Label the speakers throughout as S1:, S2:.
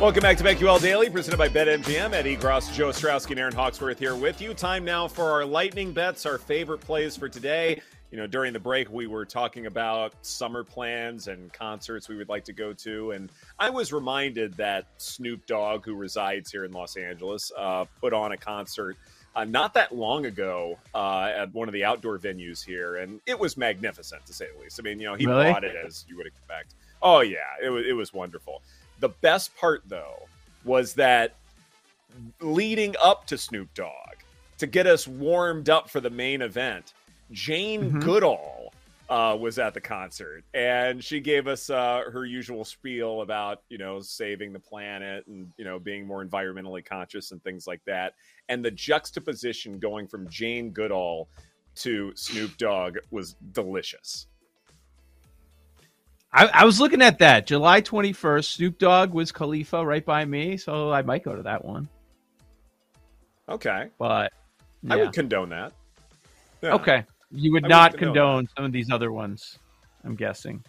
S1: Welcome back to BetQL Daily, presented by BetMGM. Ed Egros, Joe Ostrowski, and Erin Hawksworth here with you. Time now for our lightning bets, our favorite plays for today. You know, during the break, we were talking about summer plans and concerts we would like to go to. And I was reminded that Snoop Dogg, who resides here in Los Angeles, uh, put on a concert uh, not that long ago uh, at one of the outdoor venues here. And it was magnificent, to say the least. I mean, you know, he
S2: Really?
S1: brought it as you would expect. Oh, yeah, it was, it was wonderful. The best part, though, was that leading up to Snoop Dogg to get us warmed up for the main event, Jane
S2: Mhm.
S1: Goodall uh, was at the concert, and she gave us uh, her usual spiel about you know saving the planet and you know being more environmentally conscious and things like that. And the juxtaposition going from Jane Goodall to Snoop Dogg was delicious.
S2: I, I was looking at that July 21st. Snoop Dogg Wiz Khalifa right by me, so I might go to that one.
S1: Okay,
S2: But
S1: I would condone that. Yeah.
S2: okay, you would
S1: I would
S2: not
S1: condone
S2: condone some of these other ones. I'm guessing.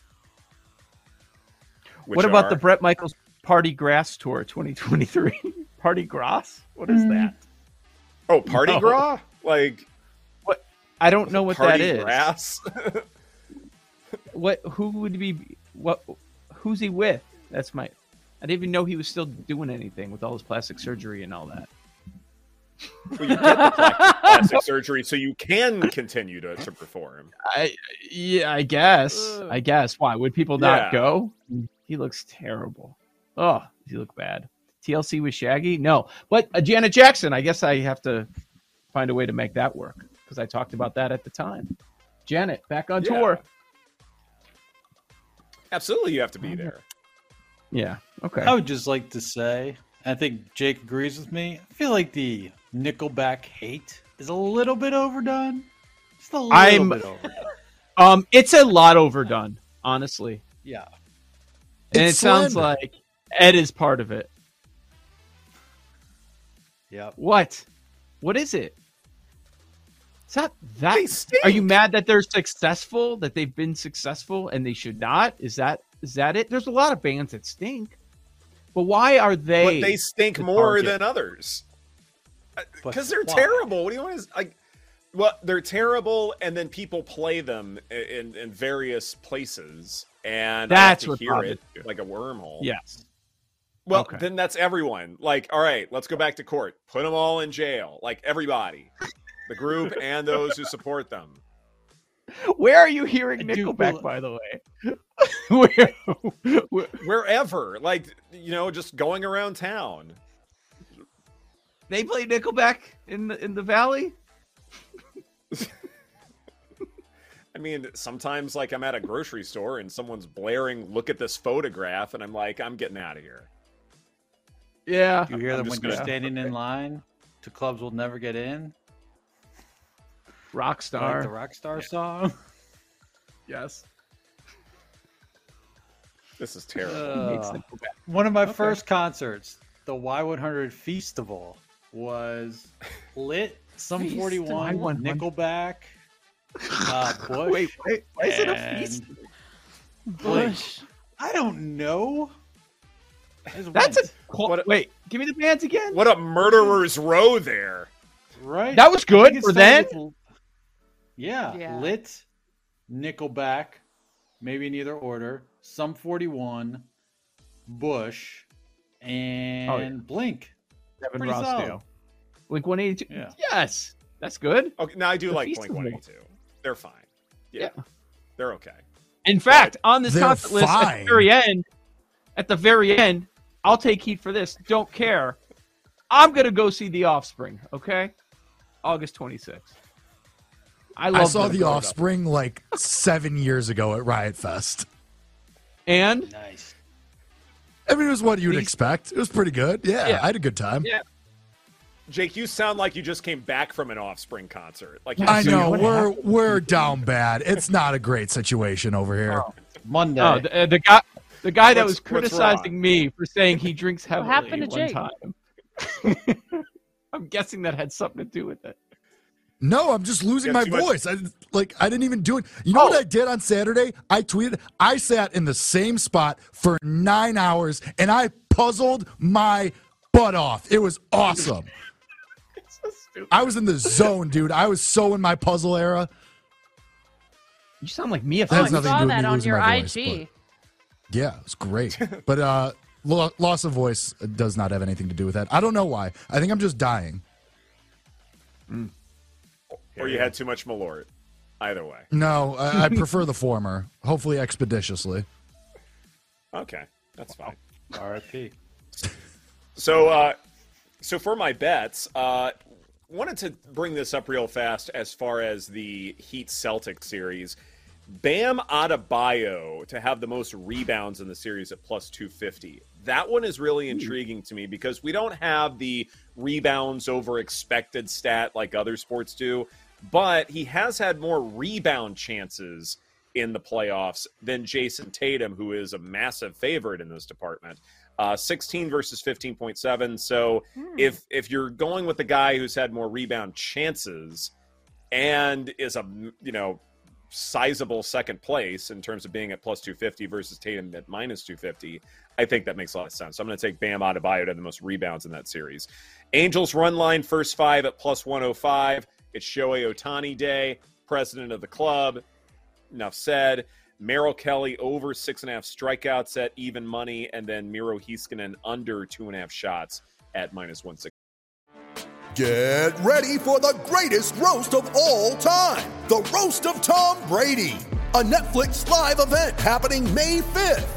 S1: Which
S2: what about
S1: are-
S2: the Bret Michaels Party Grass Tour 2023? Party Grass? What is mm. that?
S1: oh party
S2: No.
S1: gras like what?
S2: I don't know what
S1: party
S2: that is.
S1: grass?
S2: What? Who would be? What? Who's he with? That's my. I didn't even know he was still doing anything with all his plastic surgery and all that.
S1: Well, you get the plastic, plastic surgery so you can continue to, to perform.
S2: I yeah, I guess.
S1: Ugh.
S2: I guess. Why would people not
S1: Yeah.
S2: go? He looks terrible. Oh, does he look bad? TLC with Shaggy? No, but uh, Janet Jackson. I guess I have to find a way to make that work because I talked about that at the time. Janet back on
S1: Yeah.
S2: tour.
S1: Absolutely, you have to be there.
S2: Yeah. Okay.
S3: I would just like to say, I think Jake agrees with me. I feel like the Nickelback hate is a little bit overdone. Just a little
S2: I'm-
S3: bit overdone.
S2: Um, it's a lot overdone, honestly,
S3: Yeah.
S2: and
S4: It's
S2: it sounds
S4: slander.
S2: like Ed is part of it.
S3: Yeah.
S2: What? What is it? Is that that?
S1: They stink.
S2: Are you mad that they're successful? That they've been successful and they should not? Is that is that it? There's a lot of bands that stink, but why are they?
S1: But they stink
S2: the
S1: more
S2: target?
S1: than others
S3: uh,
S1: because they're
S3: why?
S1: terrible. What do you want to like? Well, they're terrible, and then people play them in, in various places, and
S2: That's what
S1: hear it like a wormhole.
S2: yes.
S1: Well,
S2: Okay.
S1: then that's everyone. Like, all right, let's go back to court. Put them all in jail. Like everybody, the group and those who support them.
S2: Where are you hearing
S3: I
S2: Nickelback? by the way, where, where-
S1: Wherever, like you know, just going around town.
S2: they play Nickelback in the in the Valley?
S1: I mean, sometimes like I'm at a grocery store and someone's blaring, "Look at this photograph," and I'm like, I'm getting out of here.
S2: Yeah.
S3: Do you hear
S1: I'm
S3: them when you're
S1: gonna-
S3: standing in line to clubs we'll never get in? Like
S2: Rockstar.
S3: the Rockstar song?
S2: yes.
S1: This is terrible.
S3: Uh, One of my
S2: Okay.
S3: first concerts, the Y100 Festival, was lit.
S2: Sum
S3: 41,
S2: Y100.
S3: Nickelback, uh, Bush.
S2: Wait, wait. Why is it a feast?
S3: Bush. I don't know. I
S2: That's a
S3: went,
S2: qu-
S1: What a-
S2: wait. Give me the bands again.
S1: What a murderer's row there.
S3: right.
S2: That was good for
S3: started
S2: then.
S3: with- yeah,
S5: Yeah.
S3: lit, Nickelback, maybe in either order. Sum 41, Bush, and
S2: Oh, yeah.
S3: Blink.
S2: Gavin
S3: Pretty
S2: Rossdale.
S3: solid.
S2: Blink 182.
S3: Yeah.
S2: Yes. That's good.
S1: Okay, now I do
S2: The
S1: like Blink 182. They're fine. Yeah,
S2: Yeah.
S1: they're okay.
S2: In fact, on this
S4: They're
S2: list at the very end, at the very end, I'll take heat for this. Don't care. I'm gonna go see The Offspring. Okay, August 26th. I love.
S4: I saw The
S2: growing up.
S4: Offspring like seven years ago at Riot Fest.
S2: and
S3: Nice.
S4: I mean, it was what you'd
S2: These-
S4: expect. It was pretty good. Yeah,
S2: Yeah.
S4: I had a good time.
S2: yeah,
S1: Jake, you sound like you just came back from an Offspring concert. Like
S4: I know we're we're down bad. It's not a great situation over here.
S3: Monday.
S2: no, the, uh, the guy, the guy that was criticizing me for saying he drinks heavily what
S5: happened to
S2: one
S5: Jake?
S2: time. I'm guessing that had something to do with it.
S4: No, I'm just losing my
S1: too much-
S4: voice. I like I didn't even do it. You know
S2: Oh.
S4: what I did on Saturday? I tweeted. I sat in the same spot for nine hours and I puzzled my butt off. It was awesome.
S2: So.
S4: I was in the zone, dude. I was so in my puzzle era.
S2: You sound like me if
S4: That
S5: Oh,
S4: has
S5: I
S4: nothing to
S5: saw
S4: do with
S5: that
S4: me
S5: on your
S4: my voice,
S5: IG.
S4: Yeah, it was great. but uh lo- loss of voice does not have anything to do with that. I don't know why. I think I'm just dying.
S1: Or you had too much Malort. Either way.
S4: No, I, I prefer the former. Hopefully expeditiously.
S1: Okay, that's fine.
S3: RIP.
S1: So, uh, so for my bets, uh, wanted to bring this up real fast as far as the Heat Celtic series. Bam Adebayo to have the most rebounds in the series at plus 250. That one is really intriguing to me because we don't have the rebounds over expected stat like other sports do, but he has had more rebound chances in the playoffs than Jayson Tatum, who is a massive favorite in this department. Uh, 16 versus 15.7. So if if you're going with the guy who's had more rebound chances and is a you know sizable second place in terms of being at plus 250 versus Tatum at minus 250, I think that makes a lot of sense. So I'm going to take Bam Adebayo to have the most rebounds in that series. Angels run line first five at plus 105. It's Shohei Ohtani day, president of the club. Enough said. Merrill Kelly over six and a half strikeouts at even money, and then Miro Heiskanen under two and a half shots at minus one six.
S6: Get ready for the greatest roast of all time the Roast of Tom Brady, a Netflix live event happening May 5th.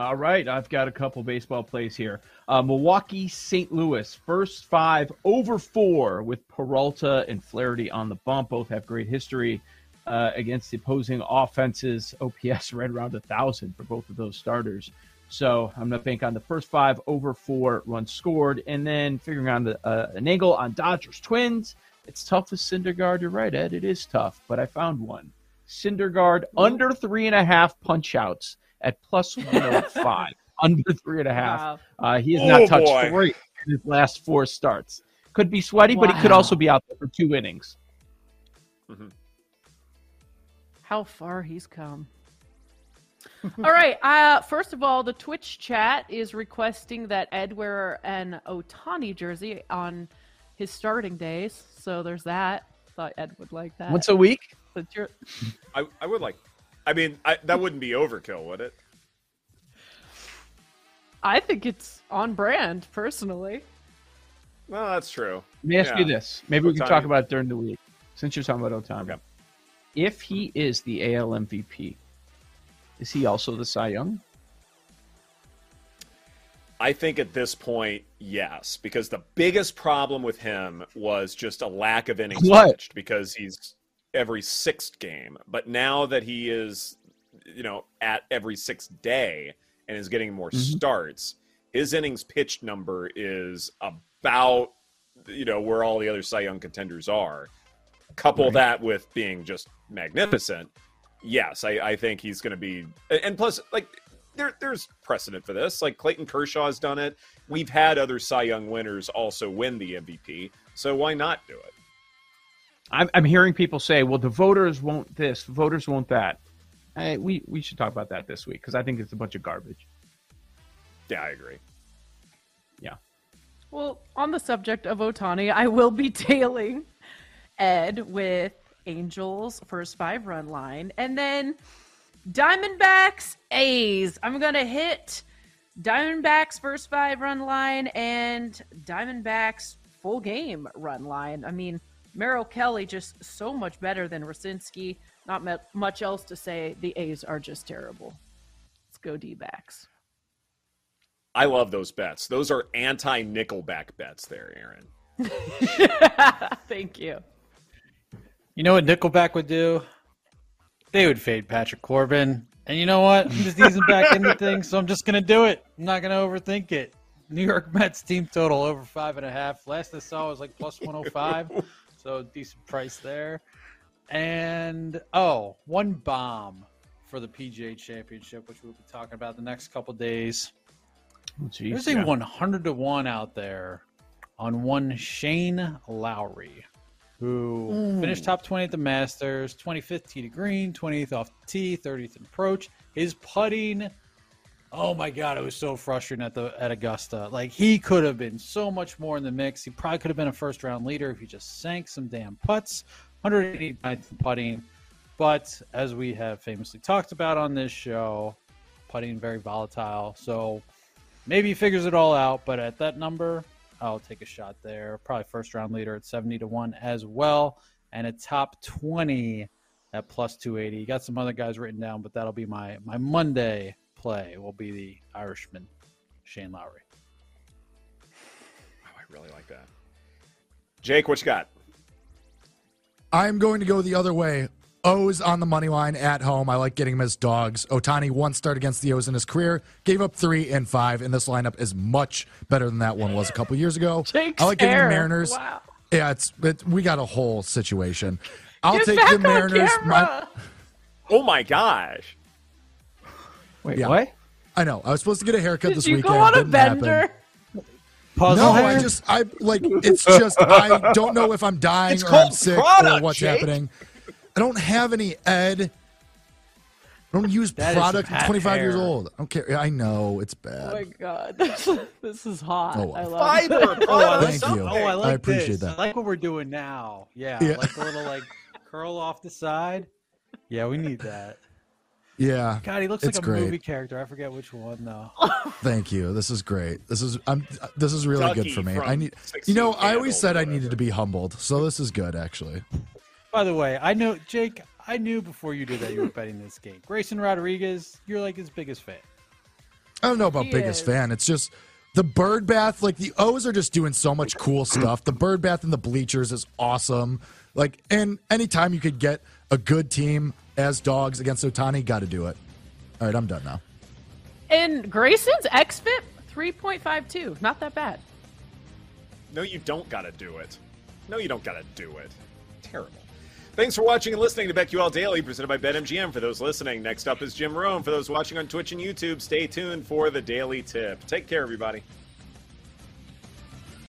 S1: 65, Joe.
S2: All right, I've got a couple baseball plays here. Uh, Milwaukee, St. Louis, first five over four with Peralta and Flaherty on the bump. Both have great history uh, against the opposing offenses. OPS right around a thousand for both of those starters. So I'm going to bank on the first five over four runs scored, and then figuring on the, uh, an angle on Dodgers Twins. It's tough with Syndergaard. You're right, Ed. It is tough, but I found one. Syndergaard under three and a half punch outs at plus 105. under three and a half.
S5: Wow.
S2: Uh, he has
S1: Oh,
S2: not touched
S1: boy.
S2: three in his last four starts. Could be sweaty, but he could also be out there for two innings.
S5: How far he's come. all right. Uh, first of all, the Twitch chat is requesting that Ed wear an Ohtani jersey on his starting days. So there's that. Thought Ed would like that.
S2: Once a week?
S5: But you're-
S1: I, I would like. I mean, I, that wouldn't be overkill, would it?
S5: I think it's on brand, personally.
S1: Well, that's true.
S2: Let me ask
S1: Yeah.
S2: you this. Maybe we can talk about it during the week, since you're talking about Ohtani. If he is the AL MVP, is he also the Cy Young?
S1: I think at this point, yes, because the biggest problem with him was just a lack of innings
S2: What?
S1: pitched because he's every sixth game. But now that he is, you know, at every sixth day and is getting more
S2: Mhm.
S1: starts, his innings pitched number is about, you know, where all the other Cy Young contenders are. Couple
S2: Right.
S1: that with being just magnificent. Yes, I, I think he's going to be, and plus, like there, there's precedent for this. Like Clayton Kershaw has done it. We've had other Cy Young winners also win the MVP. So why not do it?
S2: I'm, I'm hearing people say, well, the voters won't this, voters won't that. Hey, we, we should talk about that this week because I think it's a bunch of garbage.
S1: Yeah, I agree.
S2: Yeah.
S5: Well, on the subject of Ohtani, I will be tailing Ed with Angels first five run line, and then Diamondbacks A's. I'm gonna hit Diamondbacks first five run line and Diamondbacks full game run line. I mean, Merrill Kelly just so much better than Rucinski. Not me- much else to say. The A's are just terrible. Let's go D backs.
S1: I love those bets. Those are anti Nickelback bets there, Erin.
S5: Thank you.
S3: You know what Nickelback would do? They would fade Patrick Corbin. And you know what? I'm just easing back into things, so I'm just gonna do it. I'm not gonna overthink it. New York Mets team total over five and a half. Last I saw was like plus 105, so decent price there. And oh, one bomb for the PGA Championship, which we'll be talking about the next couple days.
S2: Oh, geez,
S3: There's a 100 to one out there on one Shane Lowry, who finished top 20 at the Masters, 25th tee to green, 20th off the tee, 30th in approach. His putting, oh my god, it was so frustrating at the at Augusta. Like he could have been so much more in the mix. He probably could have been a first round leader if he just sank some damn putts. 189th in putting, but as we have famously talked about on this show, putting very volatile. So maybe he figures it all out, but at that number, I'll take a shot there. Probably first round leader at 70 to 1 as well. And a top 20 at plus 280. Got some other guys written down, but that'll be my, my Monday play, will be the Irishman, Shane Lowry.
S1: Oh, I really like that. Jake, what you got?
S4: I'm going to go the other way. O's on the money line at home. I like getting them as dogs. Ohtani one start against the O's in his career, gave up three and five, and this lineup is much better than that one was a couple years ago.
S5: Jake's
S4: I like getting the. Mariners.
S5: Wow.
S4: Yeah, it's it, we got a whole situation. I'll
S5: Get
S4: take
S5: back
S4: the
S5: on
S4: Mariners.
S5: camera.
S1: Oh my gosh.
S2: Wait,
S4: Yeah.
S2: what?
S4: I know. I was supposed to get a haircut
S5: Did
S4: this
S5: you
S4: weekend.
S5: go on a
S4: Didn't happen.
S5: bender?
S3: Puzzle
S4: no,
S3: hair?
S4: I just I like it's just I don't know if I'm dying
S1: It's
S4: or I'm sick
S1: product,
S4: or what's
S1: Jake.
S4: happening. I don't have any Ed. I don't use
S3: That is
S4: product. I'm
S3: hat
S4: 25 years old. I don't care. I know it's bad.
S5: Oh my god, this is hot.
S4: Oh, well.
S5: I love
S1: Fiber,
S5: it.
S3: Oh, I like
S4: Thank you.
S3: Oh, I like
S4: I appreciate
S3: this.
S4: that.
S3: I like what we're doing now. Yeah,
S4: Yeah.
S3: like a little like curl off the side. Yeah, we need that.
S4: Yeah.
S3: God, he looks
S4: It's
S3: like a
S4: great.
S3: movie character. I forget which one though.
S4: Thank you. This is great. This is I'm this is really
S1: Ducky
S4: good for me. I need You know, I always said I needed to be humbled. So this is good actually.
S3: By the way, I know Jake. I knew before you did that you were betting this game. Grayson Rodriguez, you're like his biggest fan.
S4: I don't know about
S5: He
S4: biggest
S5: is.
S4: fan. It's just the bird bath, like the O's are just doing so much cool stuff. The bird bath in the bleachers is awesome. Like, and anytime you could get a good team as dogs against Ohtani, got to do it. All right, I'm done now.
S5: And Grayson's XFIP 3.52. Not that bad.
S1: No, you don't gotta do it. No, you don't gotta do it. Terrible. Thanks for watching and listening to BetQL Daily, presented by BetMGM. For those listening, next up is Jim Rome. For those watching on Twitch and YouTube, stay tuned for the Daily Tip. Take care, everybody.